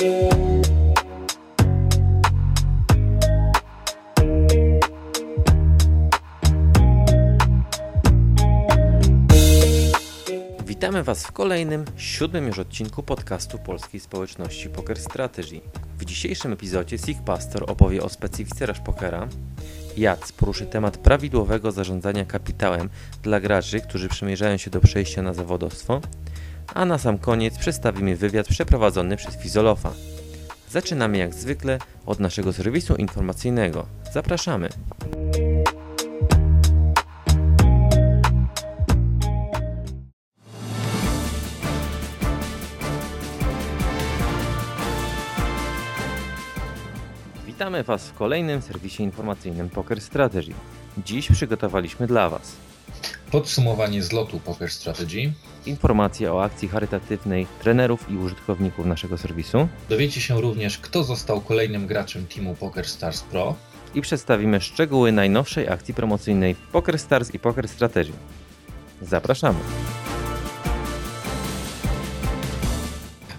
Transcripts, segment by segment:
Witamy Was w kolejnym, siódmym już odcinku podcastu Polskiej Społeczności Poker Strategy. W dzisiejszym epizodzie Sig Pastor opowie o specyfice rush pokera, Jac poruszy temat prawidłowego zarządzania kapitałem dla graczy, którzy przymierzają się do przejścia na zawodowstwo, a na sam koniec przedstawimy wywiad przeprowadzony przez Fizolofa. Zaczynamy jak zwykle od naszego serwisu informacyjnego. Zapraszamy! Witamy Was w kolejnym serwisie informacyjnym Poker Strategy. Dziś przygotowaliśmy dla Was Podsumowanie zlotu Poker Strategy. informacje o akcji charytatywnej trenerów i użytkowników naszego serwisu Dowiecie się również, kto został kolejnym graczem teamu Poker Stars Pro. i przedstawimy szczegóły najnowszej akcji promocyjnej Poker Stars i Poker Strategy. Zapraszamy!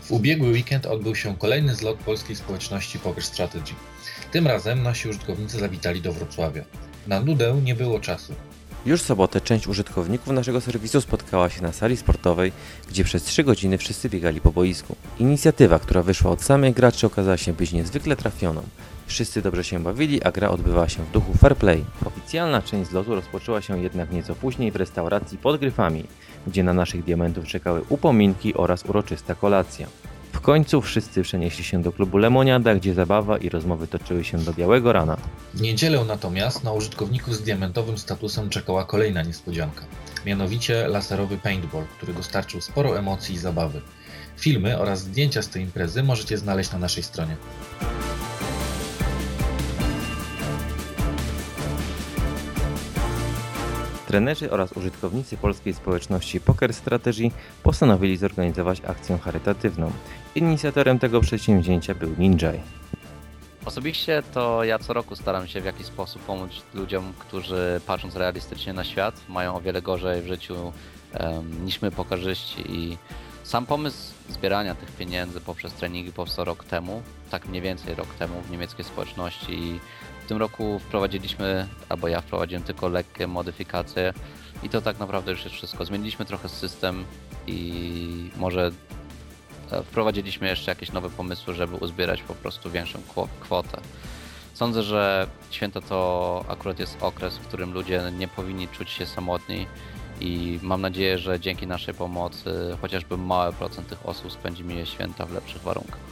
W ubiegły weekend odbył się kolejny zlot polskiej społeczności Poker Strategy. Tym razem nasi użytkownicy zawitali do Wrocławia. Na nudę nie było czasu. Już w sobotę część użytkowników naszego serwisu spotkała się na sali sportowej, gdzie przez 3 godziny wszyscy biegali po boisku. Inicjatywa, która wyszła od samych graczy, okazała się być niezwykle trafioną. Wszyscy dobrze się bawili, a gra odbywała się w duchu fair play. Oficjalna część zlotu rozpoczęła się jednak nieco później w restauracji pod Gryfami, gdzie na naszych diamentów czekały upominki oraz uroczysta kolacja. W końcu wszyscy przenieśli się do klubu Lemoniada, gdzie zabawa i rozmowy toczyły się do białego rana. W niedzielę natomiast na użytkowników z diamentowym statusem czekała kolejna niespodzianka. Mianowicie laserowy paintball, który dostarczył sporo emocji i zabawy. Filmy oraz zdjęcia z tej imprezy możecie znaleźć na naszej stronie. Trenerzy oraz użytkownicy polskiej społeczności Poker Strategy postanowili zorganizować akcję charytatywną. Inicjatorem tego przedsięwzięcia był Ninjay. Osobiście to ja co roku staram się w jakiś sposób pomóc ludziom, którzy patrząc realistycznie na świat, mają o wiele gorzej w życiu em, niż my pokarzyści i sam pomysł zbierania tych pieniędzy poprzez treningi powstał rok temu, tak mniej więcej rok temu w niemieckiej społeczności i tym roku wprowadziliśmy, albo ja wprowadziłem tylko lekkie modyfikacje i to tak naprawdę już jest wszystko. Zmieniliśmy trochę system i może e, wprowadziliśmy jeszcze jakieś nowe pomysły, żeby uzbierać po prostu większą kwo- kwotę. Sądzę, że święto to akurat jest okres, w którym ludzie nie powinni czuć się samotni i mam nadzieję, że dzięki naszej pomocy chociażby mały procent tych osób spędzi miłe święta w lepszych warunkach.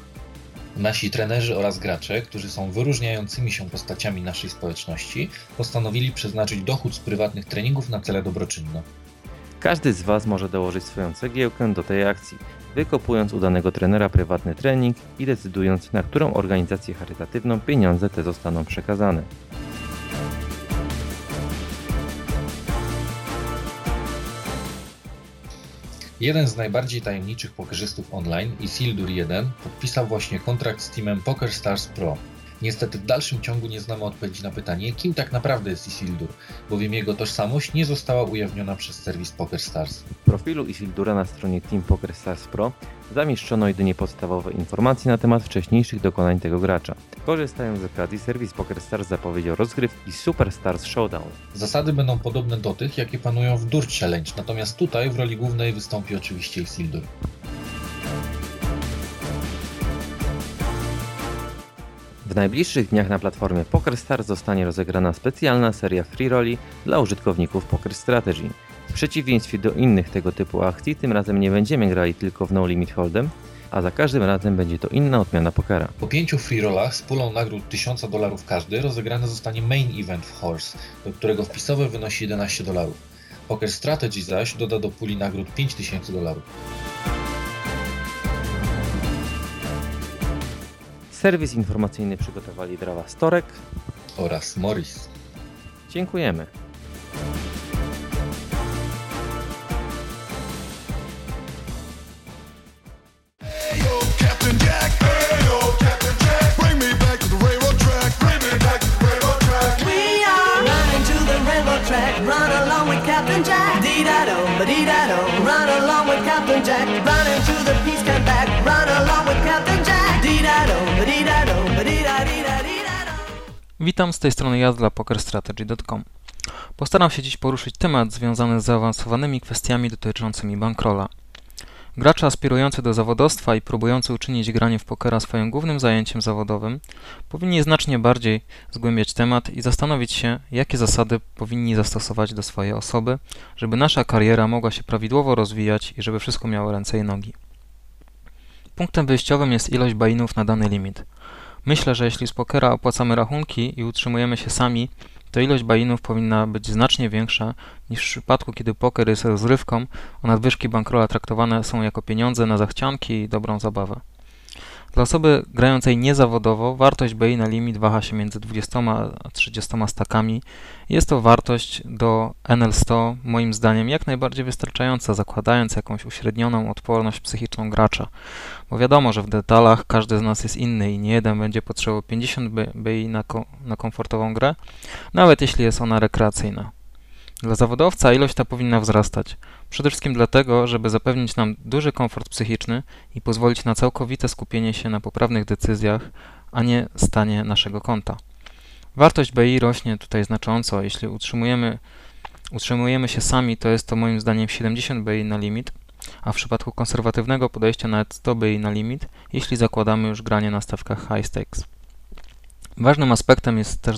Nasi trenerzy oraz gracze, którzy są wyróżniającymi się postaciami naszej społeczności, postanowili przeznaczyć dochód z prywatnych treningów na cele dobroczynne. Każdy z Was może dołożyć swoją cegiełkę do tej akcji, wykopując u danego trenera prywatny trening i decydując, na którą organizację charytatywną pieniądze te zostaną przekazane. Jeden z najbardziej tajemniczych pokerzystów online, Isildur 1, podpisał właśnie kontrakt z teamem Poker Stars Pro. Niestety w dalszym ciągu nie znamy odpowiedzi na pytanie, kim tak naprawdę jest Isildur, bowiem jego tożsamość nie została ujawniona przez serwis Poker Stars. W profilu Isildura na stronie Team Poker Stars Pro zamieszczono jedynie podstawowe informacje na temat wcześniejszych dokonań tego gracza. Korzystając z okazji, serwis Poker Stars zapowiedział rozgrywki Super Stars Showdown. Zasady będą podobne do tych, jakie panują w Dur Challenge, natomiast tutaj w roli głównej wystąpi oczywiście Isildur. W najbliższych dniach na platformie PokerStars zostanie rozegrana specjalna seria free rolli dla użytkowników Poker Strategy. W przeciwieństwie do innych tego typu akcji, tym razem nie będziemy grali tylko w No Limit Hold'em, a za każdym razem będzie to inna odmiana pokera. Po pięciu free rollach z pulą nagród 1000 dolarów każdy rozegrany zostanie main event w Horse, do którego wpisowe wynosi 11 dolarów. Poker Strategy zaś doda do puli nagród 5000 dolarów. Track. We are running to the railroad track. Run along with Captain Jack. Dee da do, ba dee da do. Run along with Captain Jack. Running to the peace camp back. Run Witam z tej strony ja dla PokerStrategy.com. Postaram się dziś poruszyć temat związany z zaawansowanymi kwestiami dotyczącymi bankrola. Gracze aspirujący do zawodowstwa i próbujący uczynić granie w pokera swoim głównym zajęciem zawodowym powinni znacznie bardziej zgłębiać temat i zastanowić się, jakie zasady powinni zastosować do swojej osoby, żeby nasza kariera mogła się prawidłowo rozwijać i żeby wszystko miało ręce i nogi. Punktem wyjściowym jest ilość bainów na dany limit. Myślę, że jeśli z pokera opłacamy rachunki i utrzymujemy się sami, to ilość buy-inów powinna być znacznie większa niż w przypadku, kiedy poker jest rozrywką, a nadwyżki bankrola traktowane są jako pieniądze na zachcianki i dobrą zabawę. Dla osoby grającej niezawodowo wartość BI na limit waha się między 20 a 30 stakami. Jest to wartość do NL100 moim zdaniem jak najbardziej wystarczająca, zakładając jakąś uśrednioną odporność psychiczną gracza. Bo wiadomo, że w detalach każdy z nas jest inny i nie jeden będzie potrzebował 50 BI na, ko na komfortową grę, nawet jeśli jest ona rekreacyjna. Dla zawodowca ilość ta powinna wzrastać. Przede wszystkim dlatego, żeby zapewnić nam duży komfort psychiczny i pozwolić na całkowite skupienie się na poprawnych decyzjach, a nie stanie naszego konta. Wartość BI rośnie tutaj znacząco. Jeśli utrzymujemy, utrzymujemy się sami, to jest to moim zdaniem 70 BI na limit, a w przypadku konserwatywnego podejścia nawet 100 BI na limit, jeśli zakładamy już granie na stawkach high stakes. Ważnym aspektem jest też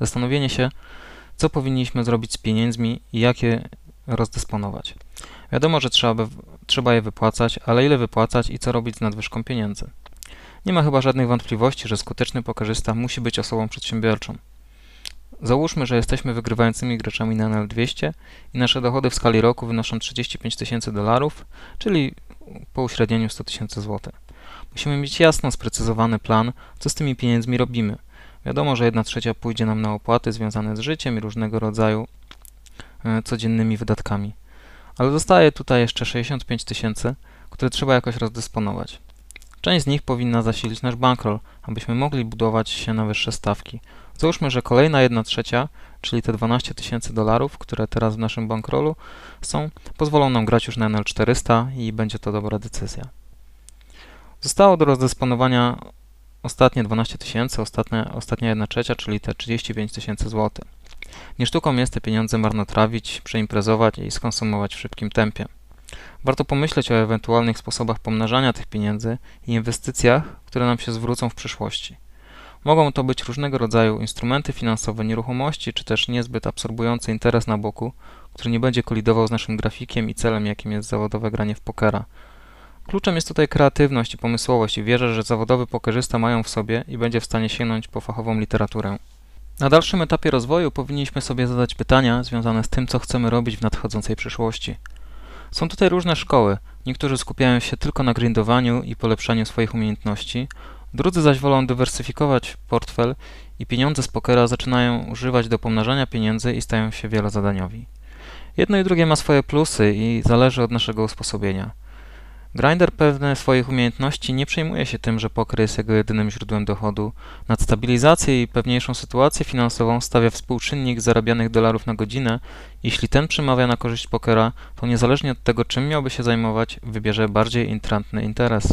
zastanowienie się, co powinniśmy zrobić z pieniędzmi i jak je rozdysponować. Wiadomo, że trzeba, trzeba je wypłacać, ale ile wypłacać i co robić z nadwyżką pieniędzy. Nie ma chyba żadnych wątpliwości, że skuteczny pokerzysta musi być osobą przedsiębiorczą. Załóżmy, że jesteśmy wygrywającymi graczami na NL200 i nasze dochody w skali roku wynoszą 35 tysięcy dolarów, czyli po uśrednieniu 100 tysięcy złotych. Musimy mieć jasno sprecyzowany plan, co z tymi pieniędzmi robimy. Wiadomo, że jedna trzecia pójdzie nam na opłaty związane z życiem i różnego rodzaju e, codziennymi wydatkami. Ale zostaje tutaj jeszcze 65 tysięcy, które trzeba jakoś rozdysponować. Część z nich powinna zasilić nasz bankroll, abyśmy mogli budować się na wyższe stawki. Załóżmy, że kolejna 1 trzecia, czyli te 12 tysięcy dolarów, które teraz w naszym bankrollu są, pozwolą nam grać już na NL400 i będzie to dobra decyzja. Zostało do rozdysponowania ostatnie 12 tysięcy, ostatnia, ostatnia 1 trzecia, czyli te 35 tysięcy złotych. Nie sztuką jest te pieniądze marnotrawić, przeimprezować i skonsumować w szybkim tempie. Warto pomyśleć o ewentualnych sposobach pomnażania tych pieniędzy i inwestycjach, które nam się zwrócą w przyszłości. Mogą to być różnego rodzaju instrumenty finansowe, nieruchomości, czy też niezbyt absorbujący interes na boku, który nie będzie kolidował z naszym grafikiem i celem, jakim jest zawodowe granie w pokera. Kluczem jest tutaj kreatywność i pomysłowość i wierzę, że zawodowy pokerzysta mają w sobie i będzie w stanie sięgnąć po fachową literaturę. Na dalszym etapie rozwoju powinniśmy sobie zadać pytania związane z tym, co chcemy robić w nadchodzącej przyszłości. Są tutaj różne szkoły. Niektórzy skupiają się tylko na grindowaniu i polepszaniu swoich umiejętności, drudzy zaś wolą dywersyfikować portfel i pieniądze z pokera zaczynają używać do pomnażania pieniędzy i stają się wielozadaniowi. Jedno i drugie ma swoje plusy i zależy od naszego usposobienia. Grinder pewne swoich umiejętności nie przejmuje się tym, że poker jest jego jedynym źródłem dochodu. Nad stabilizację i pewniejszą sytuację finansową stawia współczynnik zarabianych dolarów na godzinę. Jeśli ten przemawia na korzyść pokera, to niezależnie od tego, czym miałby się zajmować, wybierze bardziej intrantny interes.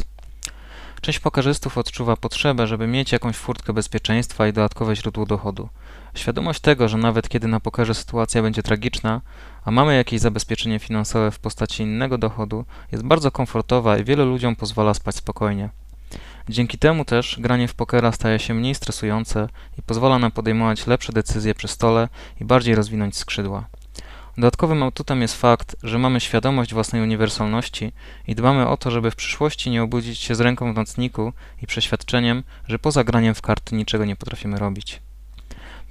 Część pokarzystów odczuwa potrzebę, żeby mieć jakąś furtkę bezpieczeństwa i dodatkowe źródło dochodu. Świadomość tego, że nawet kiedy na pokerze sytuacja będzie tragiczna, a mamy jakieś zabezpieczenie finansowe w postaci innego dochodu, jest bardzo komfortowa i wielu ludziom pozwala spać spokojnie. Dzięki temu też granie w pokera staje się mniej stresujące i pozwala nam podejmować lepsze decyzje przy stole i bardziej rozwinąć skrzydła. Dodatkowym atutem jest fakt, że mamy świadomość własnej uniwersalności i dbamy o to, żeby w przyszłości nie obudzić się z ręką w nocniku i przeświadczeniem, że poza graniem w karty niczego nie potrafimy robić.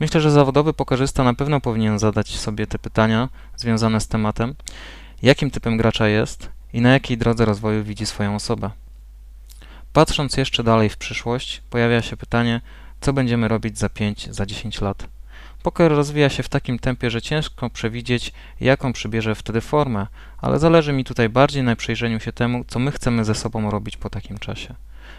Myślę, że zawodowy pokerzysta na pewno powinien zadać sobie te pytania związane z tematem, jakim typem gracza jest i na jakiej drodze rozwoju widzi swoją osobę. Patrząc jeszcze dalej w przyszłość, pojawia się pytanie, co będziemy robić za 5, za 10 lat. Poker rozwija się w takim tempie, że ciężko przewidzieć, jaką przybierze wtedy formę, ale zależy mi tutaj bardziej na przyjrzeniu się temu, co my chcemy ze sobą robić po takim czasie.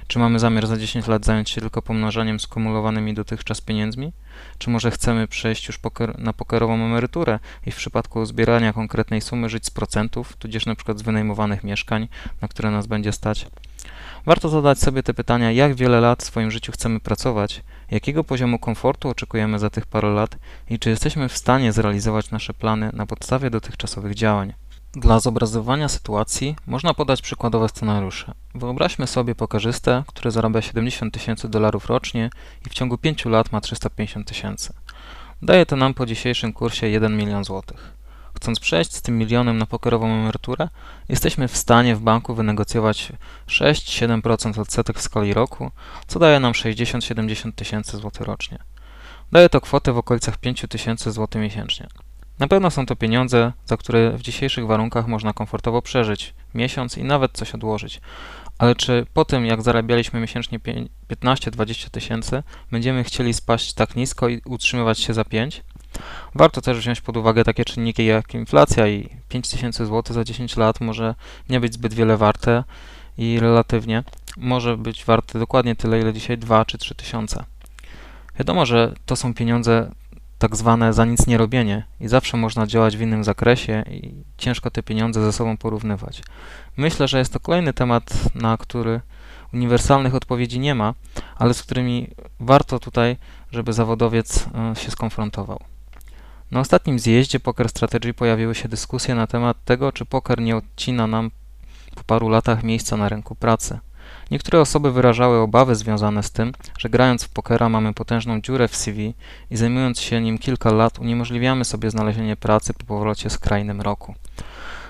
Czy mamy zamiar za 10 lat zająć się tylko pomnażaniem skumulowanymi dotychczas pieniędzmi? Czy może chcemy przejść już poker na pokerową emeryturę i w przypadku zbierania konkretnej sumy żyć z procentów, tudzież na przykład z wynajmowanych mieszkań, na które nas będzie stać? Warto zadać sobie te pytania, jak wiele lat w swoim życiu chcemy pracować, jakiego poziomu komfortu oczekujemy za tych parę lat i czy jesteśmy w stanie zrealizować nasze plany na podstawie dotychczasowych działań. Dla zobrazowania sytuacji można podać przykładowe scenariusze. Wyobraźmy sobie pokarzystę, który zarabia 70 tysięcy dolarów rocznie i w ciągu 5 lat ma 350 tysięcy. Daje to nam po dzisiejszym kursie 1 milion złotych. Chcąc przejść z tym milionem na pokerową emeryturę, jesteśmy w stanie w banku wynegocjować 6-7% odsetek w skali roku, co daje nam 60-70 tysięcy złotych rocznie. Daje to kwotę w okolicach 5 tysięcy złotych miesięcznie. Na pewno są to pieniądze, za które w dzisiejszych warunkach można komfortowo przeżyć miesiąc i nawet coś odłożyć. Ale czy po tym, jak zarabialiśmy miesięcznie 15-20 tysięcy, będziemy chcieli spaść tak nisko i utrzymywać się za 5? Warto też wziąć pod uwagę takie czynniki jak inflacja i 5000 zł za 10 lat może nie być zbyt wiele warte i relatywnie może być warte dokładnie tyle, ile dzisiaj 2 czy 3 tysiące. Wiadomo, że to są pieniądze tak zwane za nic nie robienie i zawsze można działać w innym zakresie i ciężko te pieniądze ze sobą porównywać. Myślę, że jest to kolejny temat, na który uniwersalnych odpowiedzi nie ma, ale z którymi warto tutaj, żeby zawodowiec e, się skonfrontował. Na ostatnim zjeździe Poker Strategy pojawiły się dyskusje na temat tego, czy poker nie odcina nam po paru latach miejsca na rynku pracy. Niektóre osoby wyrażały obawy związane z tym, że grając w pokera mamy potężną dziurę w CV i zajmując się nim kilka lat uniemożliwiamy sobie znalezienie pracy po powrocie z krainem roku.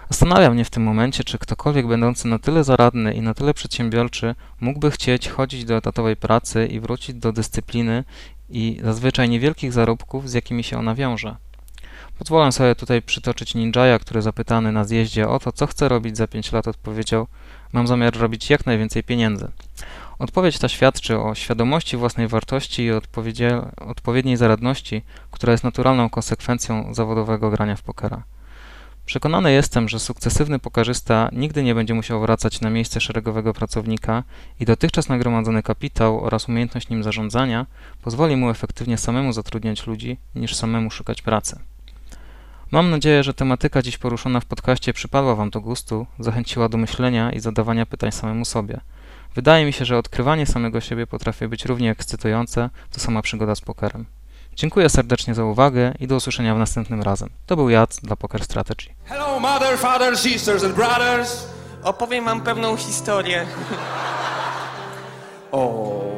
Zastanawia mnie w tym momencie, czy ktokolwiek będący na tyle zaradny i na tyle przedsiębiorczy mógłby chcieć chodzić do etatowej pracy i wrócić do dyscypliny i zazwyczaj niewielkich zarobków, z jakimi się ona wiąże. Pozwolę sobie tutaj przytoczyć Ninjaya, który zapytany na zjeździe o to, co chce robić za 5 lat, odpowiedział: Mam zamiar robić jak najwięcej pieniędzy. Odpowiedź ta świadczy o świadomości własnej wartości i odpowiedniej zaradności, która jest naturalną konsekwencją zawodowego grania w pokera. Przekonany jestem, że sukcesywny pokarzysta nigdy nie będzie musiał wracać na miejsce szeregowego pracownika i dotychczas nagromadzony kapitał oraz umiejętność nim zarządzania pozwoli mu efektywnie samemu zatrudniać ludzi, niż samemu szukać pracy. Mam nadzieję, że tematyka dziś poruszona w podcaście przypadła Wam do gustu, zachęciła do myślenia i zadawania pytań samemu sobie. Wydaje mi się, że odkrywanie samego siebie potrafi być równie ekscytujące, co sama przygoda z pokerem. Dziękuję serdecznie za uwagę i do usłyszenia w następnym razem. To był Jad dla Poker Strategy. Hello, mother, father, sisters and brothers. Opowiem wam pewną historię O,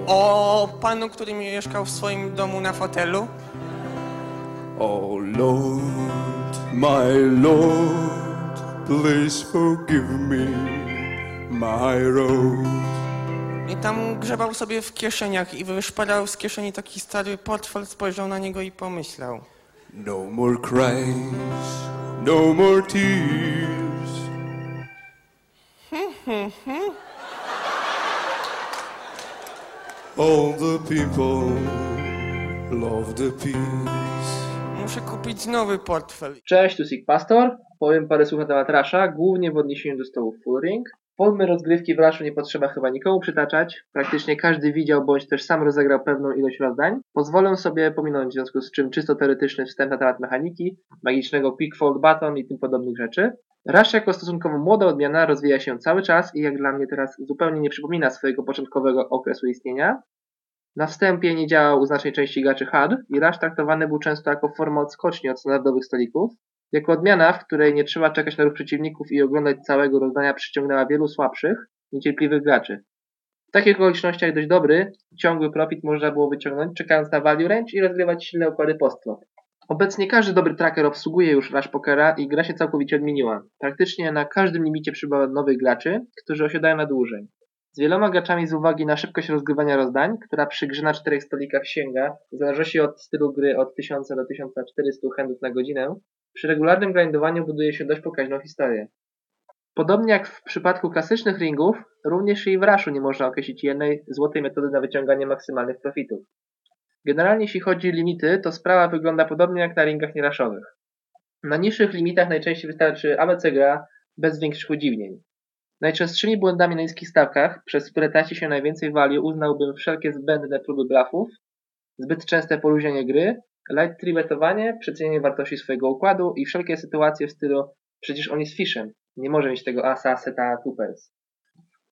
o panu, który mieszkał w swoim domu na fotelu. oh Lord, my Lord, please forgive me my road. I tam grzebał sobie w kieszeniach i wyszpadał z kieszeni taki stary portfel, spojrzał na niego i pomyślał. No more cries, no more tears. All the people love the peace. Muszę kupić nowy portfel. Cześć, tu Sig Pastor. Powiem parę słów na temat Rasha, głównie w odniesieniu do stołu Full Ring. Formy rozgrywki w Rashu nie potrzeba chyba nikomu przytaczać. Praktycznie każdy widział bądź też sam rozegrał pewną ilość rozdań. Pozwolę sobie pominąć w związku z czym czysto teoretyczny wstęp na temat mechaniki, magicznego quick fold button i tym podobnych rzeczy. Rush jako stosunkowo młoda odmiana rozwija się cały czas i jak dla mnie teraz zupełnie nie przypomina swojego początkowego okresu istnienia. Na wstępie nie działał u znacznej części graczy HUD i Rush traktowany był często jako forma odskoczni od standardowych stolików. Jako odmiana, w której nie trzeba czekać na ruch przeciwników i oglądać całego rozdania przyciągnęła wielu słabszych, niecierpliwych graczy. W takich okolicznościach dość dobry, ciągły profit można było wyciągnąć czekając na value range i rozgrywać silne układy post-flop. Obecnie każdy dobry tracker obsługuje już Rush Pokera i gra się całkowicie odmieniła. Praktycznie na każdym limicie przybywa nowych graczy, którzy osiadają na dłużej. Z wieloma graczami z uwagi na szybkość rozgrywania rozdań, która przy grze na czterech stolikach sięga, w zależności od stylu gry, od 1000 do 1400 handów na godzinę, przy regularnym grindowaniu buduje się dość pokaźną historię. Podobnie jak w przypadku klasycznych ringów, również i w Rushu nie można określić jednej złotej metody na wyciąganie maksymalnych profitów. Generalnie jeśli chodzi o limity, to sprawa wygląda podobnie jak na ringach nieraszowych. Na niższych limitach najczęściej wystarczy ABC gra bez większych udziwnień. Najczęstszymi błędami na niskich stawkach, przez które traci się najwięcej value, uznałbym wszelkie zbędne próby blafów, zbyt częste poluźnienie gry, light tribetowanie, przecenienie wartości swojego układu i wszelkie sytuacje w stylu przecież on jest fishem, nie może mieć tego asa, seta, tupers.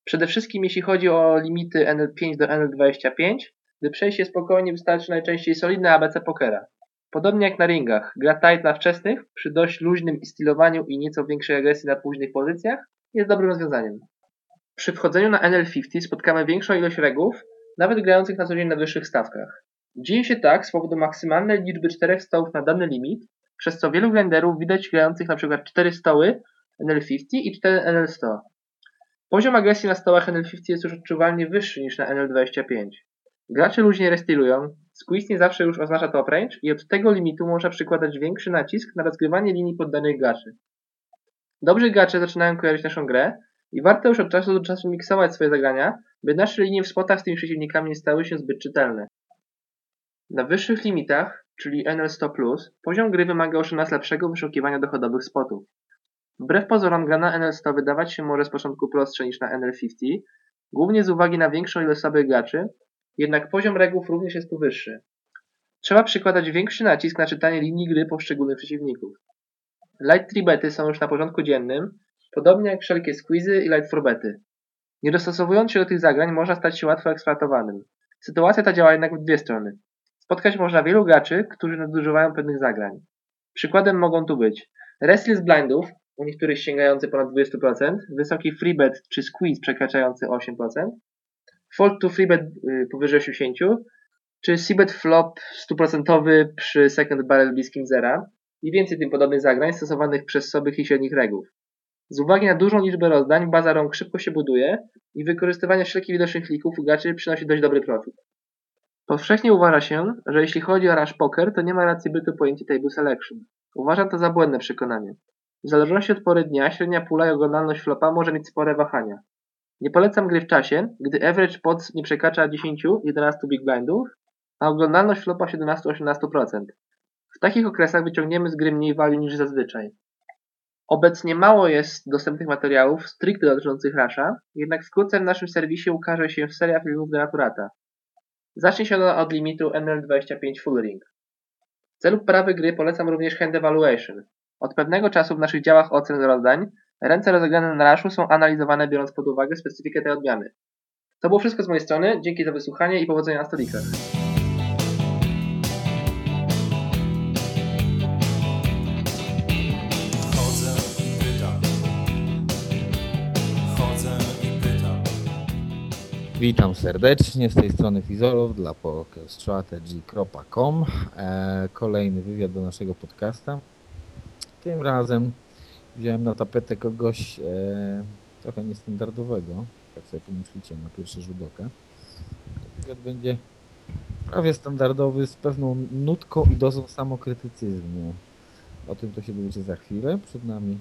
Przede wszystkim jeśli chodzi o limity NL5 do NL25, gdy przejść spokojnie wystarczy najczęściej solidne ABC pokera. Podobnie jak na ringach, gra tight na wczesnych, przy dość luźnym stylowaniu i nieco większej agresji na późnych pozycjach, jest dobrym rozwiązaniem. Przy wchodzeniu na NL50 spotkamy większą ilość regów, nawet grających na co dzień na wyższych stawkach. Dzieje się tak z powodu maksymalnej liczby czterech stołów na dany limit, przez co wielu grinderów widać grających przykład 4 stoły NL50 i 4 NL100. Poziom agresji na stołach NL50 jest już odczuwalnie wyższy niż na NL25. Gracze luźnie restylują, squeeze nie zawsze już oznacza top range i od tego limitu można przykładać większy nacisk na rozgrywanie linii poddanych graczy. Dobrzy gracze zaczynają kojarzyć naszą grę i warto już od czasu do czasu miksować swoje zagrania, by nasze linie w spotach z tymi przeciwnikami nie stały się zbyt czytelne. Na wyższych limitach, czyli NL100+, poziom gry wymaga już nas lepszego wyszukiwania dochodowych spotów. Wbrew pozorom gra na NL100 wydawać się może z początku prostsza niż na NL50, głównie z uwagi na większą ilość słabych graczy, jednak poziom reguł również jest tu wyższy. Trzeba przykładać większy nacisk na czytanie linii gry poszczególnych przeciwników. Light 3 bety są już na porządku dziennym, podobnie jak wszelkie squeezy i light 4 bety. Nie dostosowując się do tych zagrań można stać się łatwo eksploatowanym. Sytuacja ta działa jednak w dwie strony. Spotkać można wielu graczy, którzy nadużywają pewnych zagrań. Przykładem mogą tu być Wrestle z blindów, u niektórych sięgający ponad 20%, wysoki freebet czy squeeze przekraczający 8%, fold to freebet y, powyżej 80%, czy seabed flop 100% przy second barrel bliskim zera i więcej tym podobnych zagrań stosowanych przez słabych i średnich regów. Z uwagi na dużą liczbę rozdań, baza rąk szybko się buduje i wykorzystywanie wszelkich widocznych lików u graczy przynosi dość dobry profit. Powszechnie uważa się, że jeśli chodzi o rush poker, to nie ma racji bytu pojęcia table selection. Uważam to za błędne przekonanie. W zależności od pory dnia średnia pula i oglądalność flopa może mieć spore wahania. Nie polecam gry w czasie, gdy average pot nie przekracza 10-11 big blindów, a oglądalność flopa 17-18%. W takich okresach wyciągniemy z gry mniej value niż zazwyczaj. Obecnie mało jest dostępnych materiałów stricte dotyczących Rasha, jednak wkrótce w naszym serwisie ukaże się seria filmów Denaturata. Zacznie się ona od limitu NL25 Full Ring. W celu poprawy gry polecam również Hand Evaluation. Od pewnego czasu w naszych działach ocen rozdań ręce rozegrane na Rashu są analizowane biorąc pod uwagę specyfikę tej odmiany. To było wszystko z mojej strony, dzięki za wysłuchanie i powodzenia na stolikach. Witam serdecznie z tej strony Fizorów dla pokerstrategy.com. E, kolejny wywiad do naszego podcasta. Tym razem wziąłem na tapetę kogoś e, trochę niestandardowego, jak sobie pomyślicie na pierwszy rzut oka. Wywiad będzie prawie standardowy z pewną nutką i dozą samokrytycyzmu. O tym to się dowiecie za chwilę. Przed nami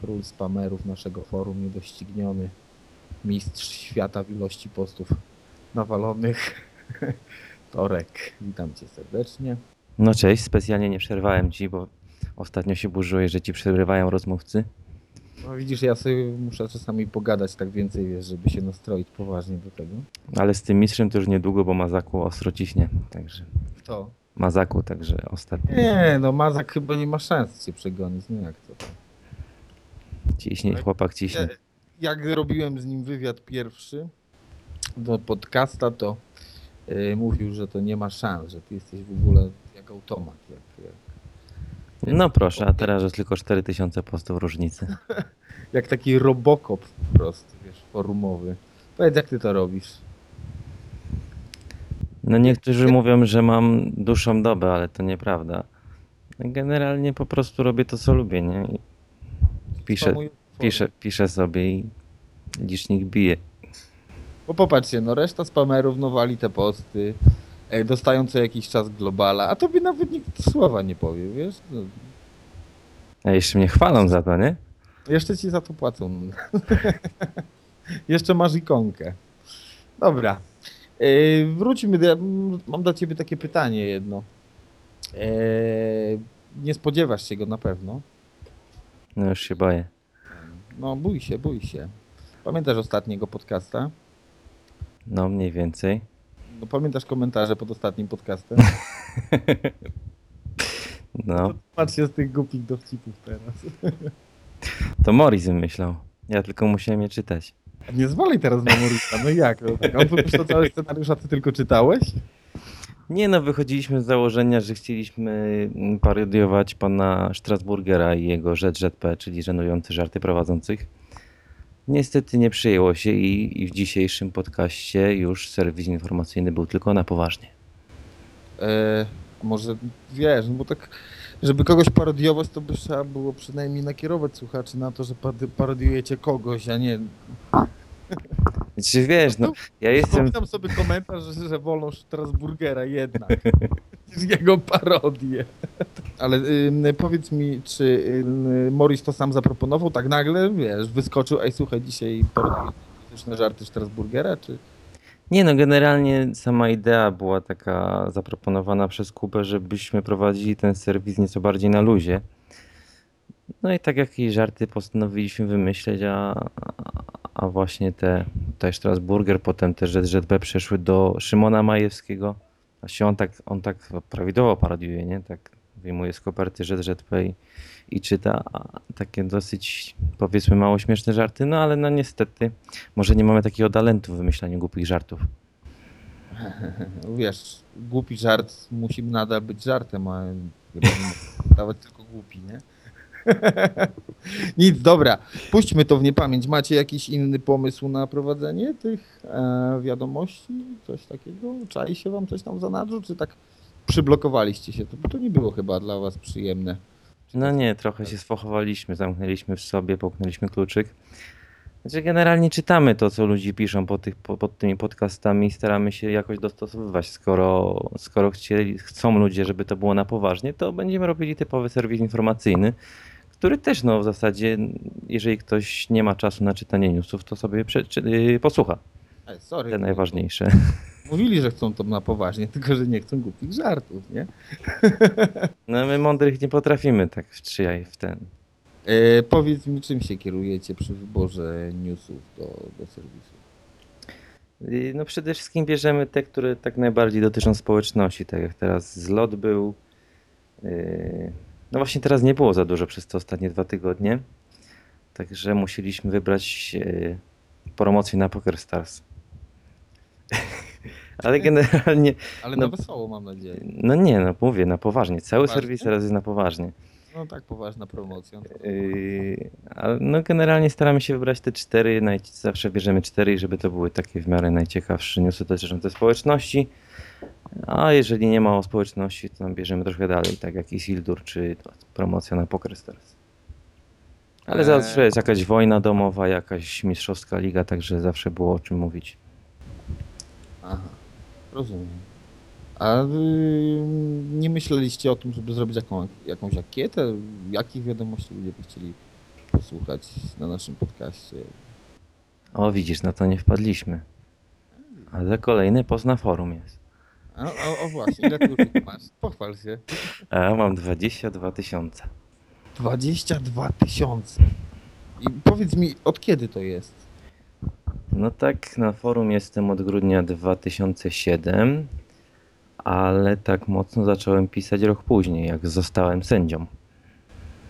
król spamerów naszego forum, niedościgniony mistrz świata w ilości postów nawalonych. Torek, witam cię serdecznie. No cześć, specjalnie nie przerwałem ci, bo ostatnio się burzyłeś, że ci przerywają rozmówcy. No widzisz, ja sobie muszę czasami pogadać tak więcej, wiesz, żeby się nastroić poważnie do tego. Ale z tym mistrzem to już niedługo, bo Mazaku ostro ciśnie. Także To. Mazaku, także ostatnio Nie, no Mazak chyba nie ma szans cię przegonić, no jak to? ciśnie, chłopak ciśnie. Ja- Jak robiłem z nim wywiad pierwszy do podcasta, to yy, mówił, że to nie ma szans, że ty jesteś w ogóle jak automat, jak, jak, No proszę, a teraz jest tylko 4000 postów różnicy. jak taki robokop po prostu, wiesz, forumowy. Powiedz, jak ty to robisz? No niektórzy mówią, że mam dłuższą dobę, ale to nieprawda. Generalnie po prostu robię to, co lubię, nie? Piszę, piszę, piszę sobie i licznik bije. Bo popatrzcie, no reszta spamerów no wali te posty, e, dostają co jakiś czas globala, a tobie nawet nikt słowa nie powie, wiesz? No, A jeszcze mnie chwalą za to, nie? jeszcze ci za to płacą. jeszcze masz ikonkę. Dobra. E, wróćmy, do, mam dla ciebie takie pytanie jedno. E, nie spodziewasz się go na pewno. No już się boję. No bój się, bój się. Pamiętasz ostatniego podcasta? No mniej więcej. No pamiętasz komentarze pod ostatnim podcastem? No, Patrzcie z tych głupich dowcipów teraz. to Morris wymyślał. Ja tylko musiałem je czytać. Nie zwalaj teraz na Morisa, no jak? No, tak, on wymyślał cały scenariusz, a ty tylko czytałeś? Nie no, wychodziliśmy z założenia, że chcieliśmy mm, parodiować pana Strasburgera i jego rzecz ZP, czyli żenujące żarty prowadzących. Niestety nie przyjęło się i, i w dzisiejszym podcaście już serwis informacyjny był tylko na poważnie. E, może wiesz, no bo tak, żeby kogoś parodiować, to by trzeba było przynajmniej nakierować słuchaczy na to, że parodiujecie kogoś, a nie... Znaczy wiesz, no ja jestem... Wspominam sobie komentarz, że, że wolą Strasburgera jednak niż jego parodię. Ale y, powiedz mi, czy y, Morris to sam zaproponował, tak nagle, wiesz, wyskoczył, ej słuchaj, dzisiaj polityczne żarty Strasburgera, czy... Nie no, generalnie sama idea była taka zaproponowana przez Kubę, żebyśmy prowadzili ten serwis nieco bardziej na luzie. No i tak jakieś żarty postanowiliśmy wymyśleć, a, a właśnie te, tutaj Strasburger, potem te ZZB przeszły do Szymona Majewskiego. Właśnie on tak, on tak prawidłowo parodiuje, nie? Tak wyjmuje z koperty ZZP i, i czyta takie dosyć, powiedzmy, mało śmieszne żarty, no ale no niestety, może nie mamy takiego talentu w wymyślaniu głupich żartów. Wiesz, głupi żart musi nadal być żartem, a chyba nie tylko głupi, nie? Nic, dobra, puśćmy to w niepamięć. Macie jakiś inny pomysł na prowadzenie tych e, wiadomości? Coś takiego? Czai się wam coś tam w zanadrzu, czy tak przyblokowaliście się? To, bo to nie było chyba dla was przyjemne. No nie, trochę się sfochowaliśmy, zamknęliśmy w sobie, połknęliśmy kluczyk. Znaczy generalnie czytamy to, co ludzie piszą pod, tych, po- pod tymi podcastami i staramy się jakoś dostosowywać. Skoro, skoro chcieli, chcą ludzie, żeby to było na poważnie, to będziemy robili typowy serwis informacyjny, który też no w zasadzie, jeżeli ktoś nie ma czasu na czytanie newsów, to sobie yy, posłucha. Sorry, Te no, najważniejsze. Mówili, że chcą to na poważnie, tylko że nie chcą głupich żartów, nie? No my mądrych nie potrafimy tak wstrzymać w ten. E, powiedz mi, czym się kierujecie przy wyborze newsów do, do serwisu? Y, No przede wszystkim bierzemy te, które tak najbardziej dotyczą społeczności, tak jak teraz zlot był. Yy, No właśnie teraz nie było za dużo przez te ostatnie dwa tygodnie, także musieliśmy wybrać yy, promocję na PokerStars. Ale generalnie, Ale No- na wesoło mam nadzieję. no nie, no mówię, na poważnie. Cały Poważnie? serwis teraz jest na poważnie. No tak, poważna promocja. Yy, ale no generalnie staramy się wybrać te cztery, naj, zawsze bierzemy cztery, żeby to były takie w miarę najciekawsze newsy dotyczące społeczności. A jeżeli nie ma o społeczności, to bierzemy trochę dalej, tak jak Isildur czy promocja na PokerStars. Ale Eee. zawsze jest jakaś wojna domowa, jakaś mistrzowska liga, także zawsze było o czym mówić. Aha, rozumiem. A wy nie myśleliście o tym, żeby zrobić jaką, jakąś ankietę? Jakich wiadomości ludzie by chcieli posłuchać na naszym podcaście? O widzisz, na to nie wpadliśmy. Ale kolejny post na forum jest. O, o właśnie, ile masz? Pochwal się. A ja mam 22 tysiące. 22 tysiące. I powiedz mi, od kiedy to jest? No tak, na forum jestem od grudnia 2007, ale tak mocno zacząłem pisać rok później, jak zostałem sędzią.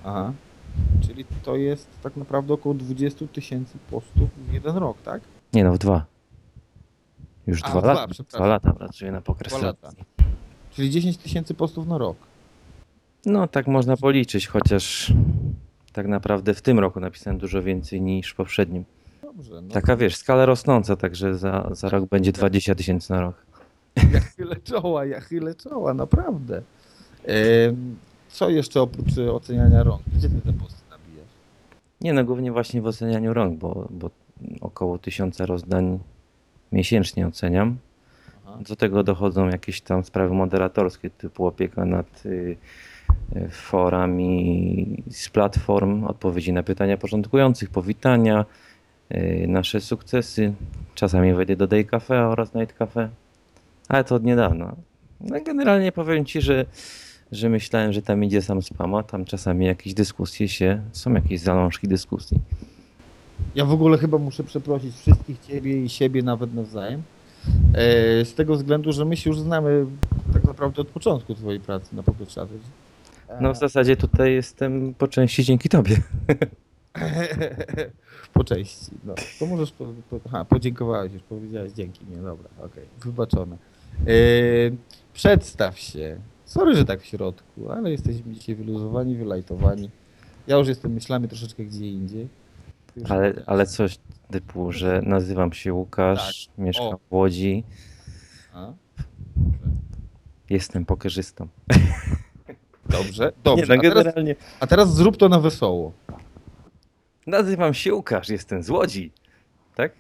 Aha. Czyli to jest tak naprawdę około 20 tysięcy postów w jeden rok, tak? Nie no, w dwa. Już A, dwa dwa, lata. przepraszam. Dwa lata pracuję na Dwa lata. Czyli 10 tysięcy postów na rok. No tak można policzyć, chociaż tak naprawdę w tym roku napisałem dużo więcej niż w poprzednim. Dobrze, no Taka wiesz, skala rosnąca, także za, za rok będzie 20 tysięcy na rok. Ja chylę czoła, ja chylę czoła, naprawdę. Em, Co jeszcze oprócz e, oceniania rąk? Gdzie ty te posty nabijasz? Nie no, głównie właśnie w ocenianiu rąk, bo, bo około tysiąca rozdań miesięcznie oceniam. Aha. Do tego dochodzą jakieś tam sprawy moderatorskie, typu opieka nad y, y, forami z platform, odpowiedzi na pytania początkujących, powitania, y, nasze sukcesy. Czasami wejdę do Day Cafe oraz Night Cafe, ale to od niedawna. No generalnie powiem Ci, że, że myślałem, że tam idzie sam spam, a tam czasami jakieś dyskusje się, są jakieś zalążki dyskusji. Ja w ogóle chyba muszę przeprosić wszystkich ciebie i siebie nawet nawzajem. E, Z tego względu, że my się już znamy tak naprawdę od początku twojej pracy na Pocket Strategy. No w zasadzie tutaj jestem po części dzięki Tobie. po części, no. To możesz, po, po, aha, podziękowałeś już, powiedziałeś dzięki, nie, dobra, okej, wybaczone. Yy, przedstaw się. Sorry, że tak w środku, ale jesteśmy dzisiaj wyluzowani, wylajtowani. Ja już jestem myślami troszeczkę gdzie indziej. Ale, ale coś typu, że nazywam się Łukasz, mieszkam O. w Łodzi, A? jestem pokerzystą. Dobrze, dobrze. Nie, no a, teraz, generalnie a teraz zrób to na wesoło. nazywam się Łukasz, jestem z Łodzi. Tak?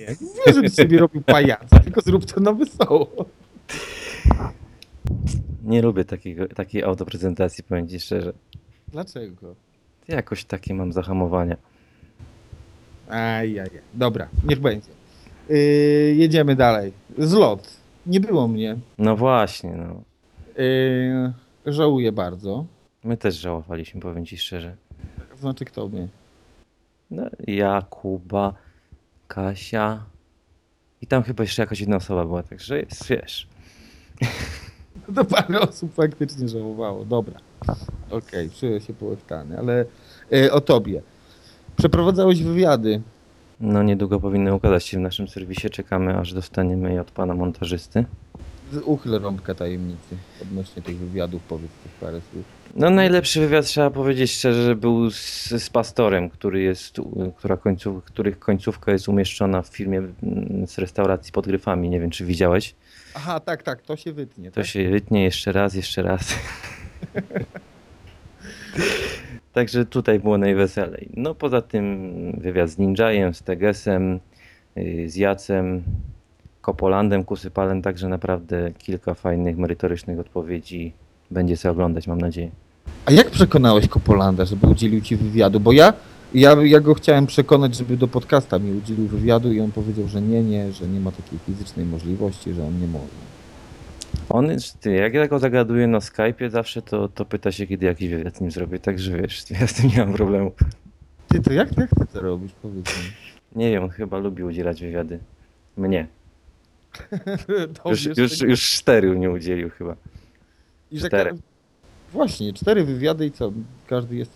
Nie, nie żebyś sobie robił pajaca, tylko zrób to na wesoło. Nie lubię takiego, takiej autoprezentacji, powiem ci szczerze. Dlaczego? Jakoś takie mam zahamowania. Ajajaj. Dobra, niech będzie. Yy, jedziemy dalej. Zlot. Nie było mnie. No właśnie, no. Yy, żałuję bardzo. My też żałowaliśmy, powiem ci szczerze. Znaczy kto mnie? No, ja, Kuba, Kasia i tam chyba jeszcze jakaś jedna osoba była, także jest, wiesz. To parę osób faktycznie żałowało. Dobra. Okej, czuję się połechtany, ale yy, o tobie. Przeprowadzałeś wywiady. No niedługo powinny ukazać się w naszym serwisie, czekamy aż dostaniemy je od pana montażysty. Z- Uchyl rąbka tajemnicy odnośnie tych wywiadów, powiedz tych parę słów. No najlepszy wywiad trzeba powiedzieć szczerze, był z, z pastorem, który jest, która końców, których końcówka jest umieszczona w filmie z restauracji pod gryfami. Nie wiem, czy widziałeś. Aha, tak, tak, to się wytnie. To tak? się wytnie jeszcze raz, jeszcze raz. Także tutaj było najweselej. No poza tym wywiad z Ninjajem, z Tegesem, yy, z Jacem, Kopolandem, Kusypalem, także naprawdę kilka fajnych, merytorycznych odpowiedzi będzie sobie oglądać, mam nadzieję. A jak przekonałeś Kopolanda, żeby udzielił ci wywiadu? Bo ja, ja, ja go chciałem przekonać, żeby do podcasta mi udzielił wywiadu i on powiedział, że nie, nie, że nie ma takiej fizycznej możliwości, że on nie może. On, ty, jak ja go zagaduję na Skype'ie zawsze, to, to pyta się, kiedy jakiś wywiad z nim zrobię, także wiesz, ja z tym nie mam problemu. Ty to jak, jak ty to robisz, powiedz mi? Nie wiem, on chyba lubi udzielać wywiady. Mnie. Już, już, już cztery nie udzielił chyba. i że cztery. ka- Właśnie, cztery wywiady i co? Każdy jest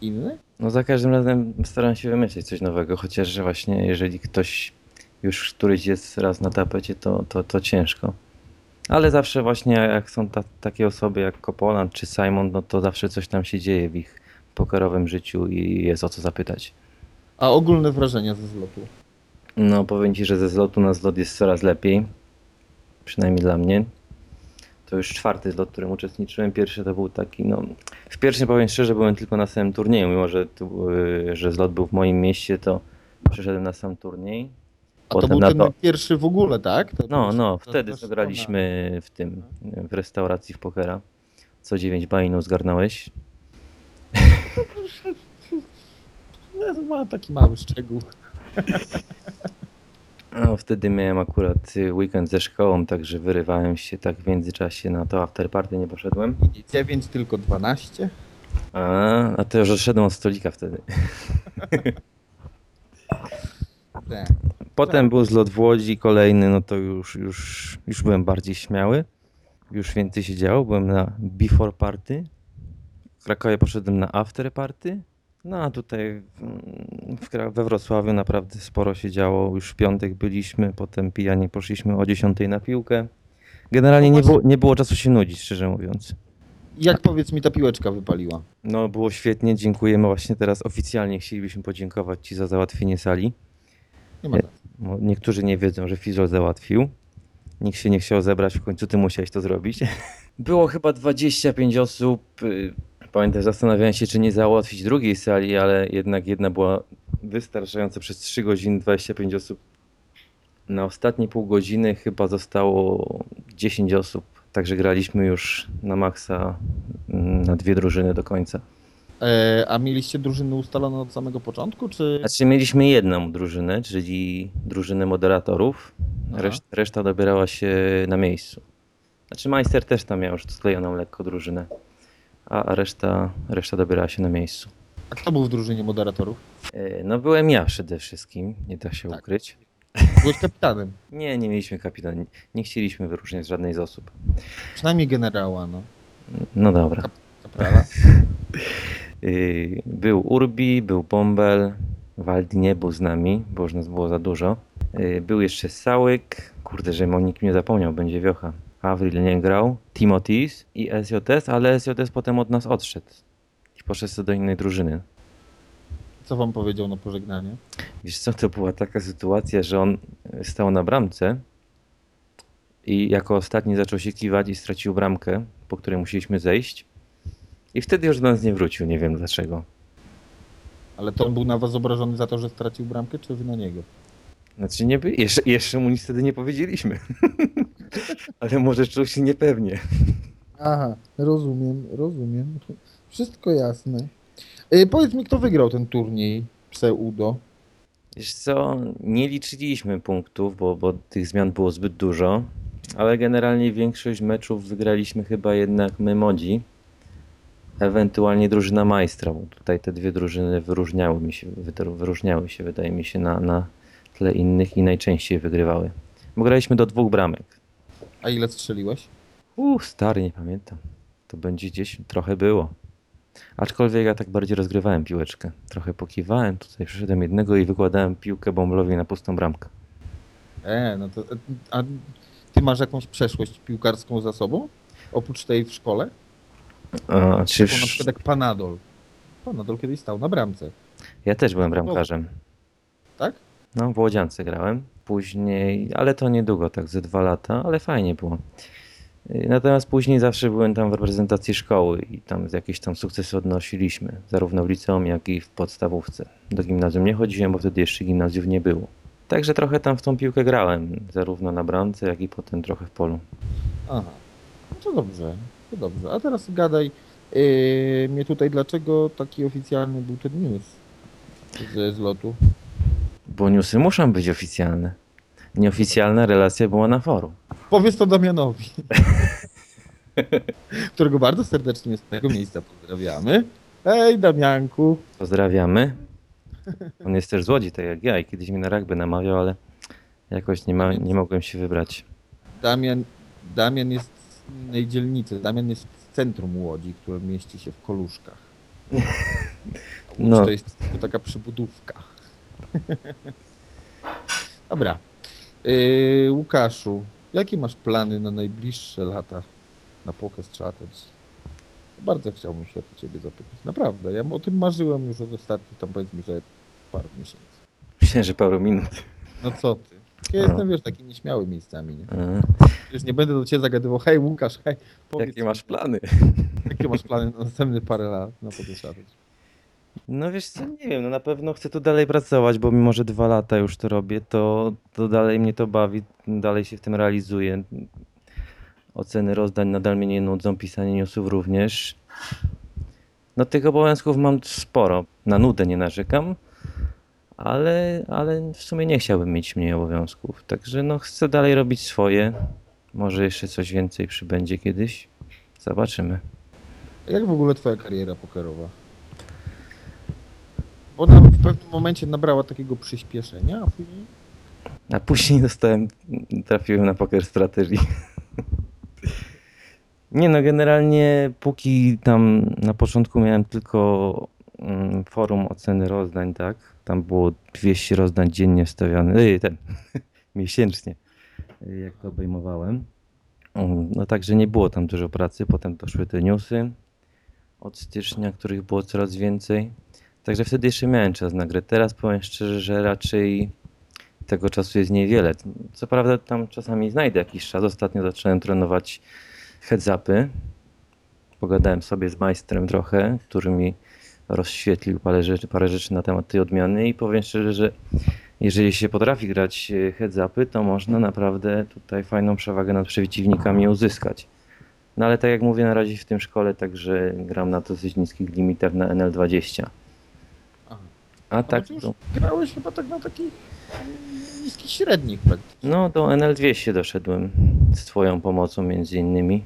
inny? No za każdym razem staram się wymyślić coś nowego, chociaż że właśnie jeżeli ktoś już któryś jest raz na tapecie, to, to, to ciężko. Ale zawsze właśnie jak są ta, takie osoby jak Kopolan czy Simon, no to zawsze coś tam się dzieje w ich pokerowym życiu i jest o co zapytać. A ogólne wrażenia ze zlotu? No powiem Ci, że ze zlotu na zlot jest coraz lepiej. Przynajmniej dla mnie. To już czwarty zlot, w którym uczestniczyłem. Pierwszy to był taki, no... W pierwszym powiem szczerze, byłem tylko na samym turnieju. Mimo, że, tu, yy, że zlot był w moim mieście, to przyszedłem na sam turniej. A to był ten to- pierwszy w ogóle, tak? To No, to- no, to- wtedy to- zagraliśmy w tym, w restauracji w pokera. Co dziewięć bainów zgarnąłeś. No, ma taki mały szczegół. No, wtedy miałem akurat weekend ze szkołą, także wyrywałem się tak w międzyczasie na to afterparty, nie poszedłem. Nie 9, tylko 12. A, a to już odszedłem od stolika wtedy. Tak. Potem był zlot w Łodzi kolejny, no to już, już, już byłem bardziej śmiały. Już więcej się działo. Byłem na before party. W Krakowie poszedłem na after party. No a tutaj w, we Wrocławiu naprawdę sporo się działo. Już w piątek byliśmy, potem pijanie poszliśmy o 10 na piłkę. Generalnie nie było, nie było czasu się nudzić, szczerze mówiąc. Jak powiedz mi ta piłeczka wypaliła? No było świetnie, dziękujemy. Właśnie teraz oficjalnie chcielibyśmy podziękować Ci za załatwienie sali. Nie ma. Bo niektórzy nie wiedzą, że Fizol załatwił. Nikt się nie chciał zebrać, w końcu ty musiałeś to zrobić. Było chyba 25 osób. y, Pamiętam, zastanawiałem się, czy nie załatwić drugiej sali, ale jednak jedna była wystarczająca przez 3 godziny, 25 osób. Na ostatnie pół godziny chyba zostało 10 osób, także graliśmy już na maksa mm, na dwie drużyny do końca. E, a mieliście drużyny ustalone od samego początku, czy... Znaczy mieliśmy jedną drużynę, czyli drużynę moderatorów. Reszt, reszta dobierała się na miejscu. Znaczy Majster też tam miał już sklejoną lekko drużynę, a a reszta, reszta dobierała się na miejscu. A kto był w drużynie moderatorów? E, No byłem ja przede wszystkim, nie da się Tak. ukryć. Byłeś kapitanem. Nie, nie mieliśmy kapitana, nie chcieliśmy wyróżniać żadnej z osób. Przynajmniej generała, no. No dobra. Kaprala. Yy, Był Urbi, był Bombel, Waldi nie był z nami, bo już nas było za dużo. Yy, Był jeszcze Sałyk, kurde, że nikt mnie zapomniał, będzie wiocha. Avril nie grał, Timothys i SJS, ale SJS potem od nas odszedł i poszedł do innej drużyny. Co wam powiedział na pożegnanie? Wiesz co, to była taka sytuacja, że on stał na bramce i jako ostatni zaczął się kiwać i stracił bramkę, po której musieliśmy zejść. I wtedy już do nas nie wrócił, nie wiem dlaczego. Ale to on był na was obrażony za to, że stracił bramkę, czy wy na niego? Znaczy nie by, jeszcze, jeszcze mu nic wtedy nie powiedzieliśmy. Ale może czuł się niepewnie. Aha, rozumiem, rozumiem. Wszystko jasne. E, powiedz mi, kto wygrał ten turniej Pseudo? Wiesz co, nie liczyliśmy punktów, bo, bo tych zmian było zbyt dużo, ale generalnie większość meczów wygraliśmy chyba jednak my Modzi, ewentualnie drużyna Majstra, bo tutaj te dwie drużyny wyróżniały, mi się, wyróżniały się, wydaje mi się, na, na tle innych i najczęściej wygrywały. Bo graliśmy do dwóch bramek. A ile strzeliłeś? Uff, stary, nie pamiętam. To będzie gdzieś trochę było. Aczkolwiek ja tak bardziej rozgrywałem piłeczkę. Trochę pokiwałem, tutaj przyszedłem jednego i wykładałem piłkę Bomblowi na pustą bramkę. E, no to. A ty masz jakąś przeszłość piłkarską za sobą? Oprócz tej w szkole? A, czy Bo na przykład jak Panadol. Panadol kiedyś stał na bramce. Ja też byłem bramkarzem. Tak? No, w Łodziance grałem. Później, ale to niedługo, tak ze dwa lata, ale fajnie było. Y, Natomiast później zawsze byłem tam w reprezentacji szkoły i tam jakieś tam sukcesy odnosiliśmy, zarówno w liceum, jak i w podstawówce. Do gimnazjum nie chodziłem, bo wtedy jeszcze gimnazjów nie było. Także trochę tam w tą piłkę grałem, zarówno na bramce, jak i potem trochę w polu. Aha. No to dobrze, to dobrze. A teraz gadaj yy, mnie tutaj, dlaczego taki oficjalny był ten news ze zlotu? Bo newsy muszą być oficjalne. Nieoficjalna relacja była na forum. Powiedz to Damianowi. którego bardzo serdecznie z tego miejsca pozdrawiamy. Hej Damianku. Pozdrawiamy. On jest też z Łodzi, tak jak ja i kiedyś mnie na rugby namawiał, ale jakoś nie, ma, nie mogłem się wybrać. Damian, Damian jest innej dzielnicy. Damian jest w centrum Łodzi, które mieści się w Koluszkach. Łódź No. to jest tylko taka przybudówka. Dobra. Yy, Łukaszu, jakie masz plany na najbliższe lata na Poker Strategy? Bardzo chciałbym się o ciebie zapytać. Naprawdę, ja o tym marzyłem już od ostatnich, tam powiedzmy, że paru miesięcy. Myślałem, że paru minut. No co ty? Ja jestem, wiesz, taki nieśmiały miejscami, nie? Już nie będę do ciebie zagadywał, hej Łukasz, hej, powiedz Jakie mi, masz plany? jakie masz plany na następne parę lat na Strategy? No wiesz co, nie wiem, no na pewno chcę tu dalej pracować, bo mimo, że dwa lata już to robię, to, to dalej mnie to bawi, dalej się w tym realizuję. Oceny rozdań nadal mnie nie nudzą, pisanie newsów również. No tych obowiązków mam sporo, na nudę nie narzekam, ale, ale w sumie nie chciałbym mieć mniej obowiązków. Także no chcę dalej robić swoje, może jeszcze coś więcej przybędzie kiedyś, zobaczymy. Jak w ogóle twoja kariera pokerowa? Ona w pewnym momencie nabrała takiego przyspieszenia, a później... A później dostałem, trafiłem na poker strategii. Nie no, generalnie póki tam na początku miałem tylko forum oceny rozdań, tak? Tam było 200 rozdań dziennie wstawiane, ej, ten, miesięcznie, y, jak to obejmowałem. Mm, No także nie było tam dużo pracy, potem doszły te newsy od stycznia, których było coraz więcej. Także wtedy jeszcze miałem czas na grę. Teraz powiem szczerze, że raczej tego czasu jest niewiele. Co prawda tam czasami znajdę jakiś czas. Ostatnio zacząłem trenować heads-upy. Pogadałem sobie z majstrem trochę, który mi rozświetlił parę rzeczy, parę rzeczy na temat tej odmiany i powiem szczerze, że jeżeli się potrafi grać e, heads-upy, to można naprawdę tutaj fajną przewagę nad przeciwnikami uzyskać. No ale tak jak mówię, na razie w tym szkole także gram na dosyć niskich limitach na NL20. Aha. A No tak to już to... grałeś chyba tak na niskich średnich praktycznie. No, do NL200 doszedłem z Twoją pomocą między innymi.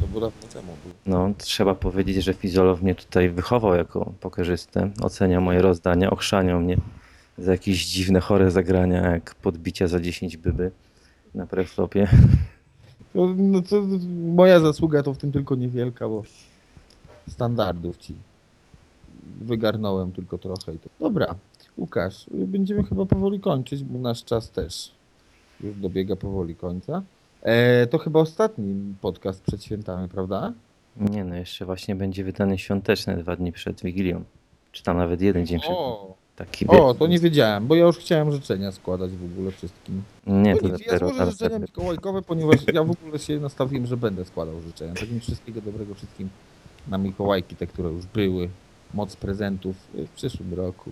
To było dawno temu. No, trzeba powiedzieć, że Fizolow mnie tutaj wychował jako pokerzystę. Ocenia moje rozdania, ochrzaniał mnie za jakieś dziwne, chore zagrania, jak podbicia za 10 byby na preflopie. To, no to moja zasługa to w tym tylko niewielka, bo standardów ci wygarnąłem tylko trochę. I to... Dobra, Łukasz, będziemy chyba powoli kończyć, bo nasz czas też już dobiega powoli końca. E, to chyba ostatni podcast przed świętami, prawda? Nie no, jeszcze właśnie będzie wydany świąteczny dwa dni przed Wigilią. Czy tam nawet jeden dzień przed. O, Taki o, to nie wiedziałem, bo ja już chciałem życzenia składać w ogóle wszystkim. Nie, No to nic, ja złożę życzenia mikołajkowe, ponieważ ja w ogóle się nastawiłem, że będę składał życzenia. Tak mi wszystkiego dobrego wszystkim na Mikołajki, te, które już były. Moc prezentów w przyszłym roku.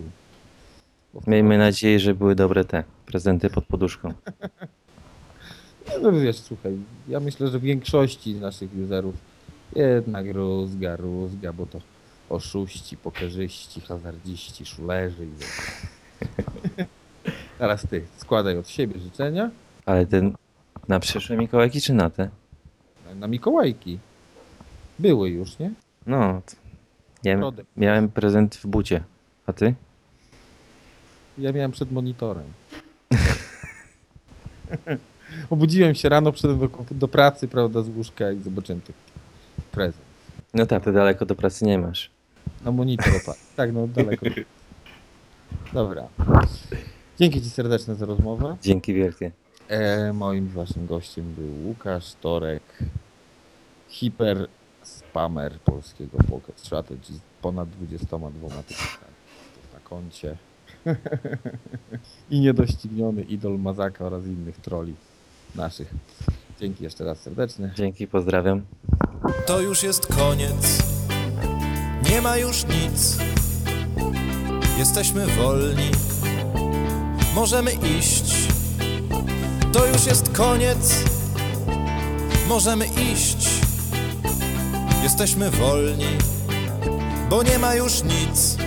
Miejmy nadzieję, że były dobre te prezenty pod poduszką. No wiesz, słuchaj, ja myślę, że większości naszych userów jednak rózga, rózga, bo to oszuści, pokerzyści, hazardziści, szulerzy i Teraz ty, składaj od siebie życzenia Ale ten na przyszłe Mikołajki czy na te? na Mikołajki. Były już, nie? No, t- ja Środek. miałem prezent w bucie. A ty? Ja miałem przed monitorem. Obudziłem się rano, przyszedłem do, do pracy, prawda, z łóżka i zobaczyłem taki prezent. No tak, ty daleko do pracy nie masz. Na monitor oparty. Tak, no daleko. Dobra. Dzięki Ci serdeczne za rozmowę. Dzięki wielkie. E, moim Waszym gościem był Łukasz Torek, hiper spamer polskiego Poker Strategy z ponad 22 tysiącami na koncie. I niedościgniony idol Mazaka oraz innych troli naszych. Dzięki jeszcze raz serdeczne. Dzięki, pozdrawiam. To już jest koniec. Nie ma już nic. Jesteśmy wolni. Możemy iść. To już jest koniec. Możemy iść. Jesteśmy wolni, bo nie ma już nic.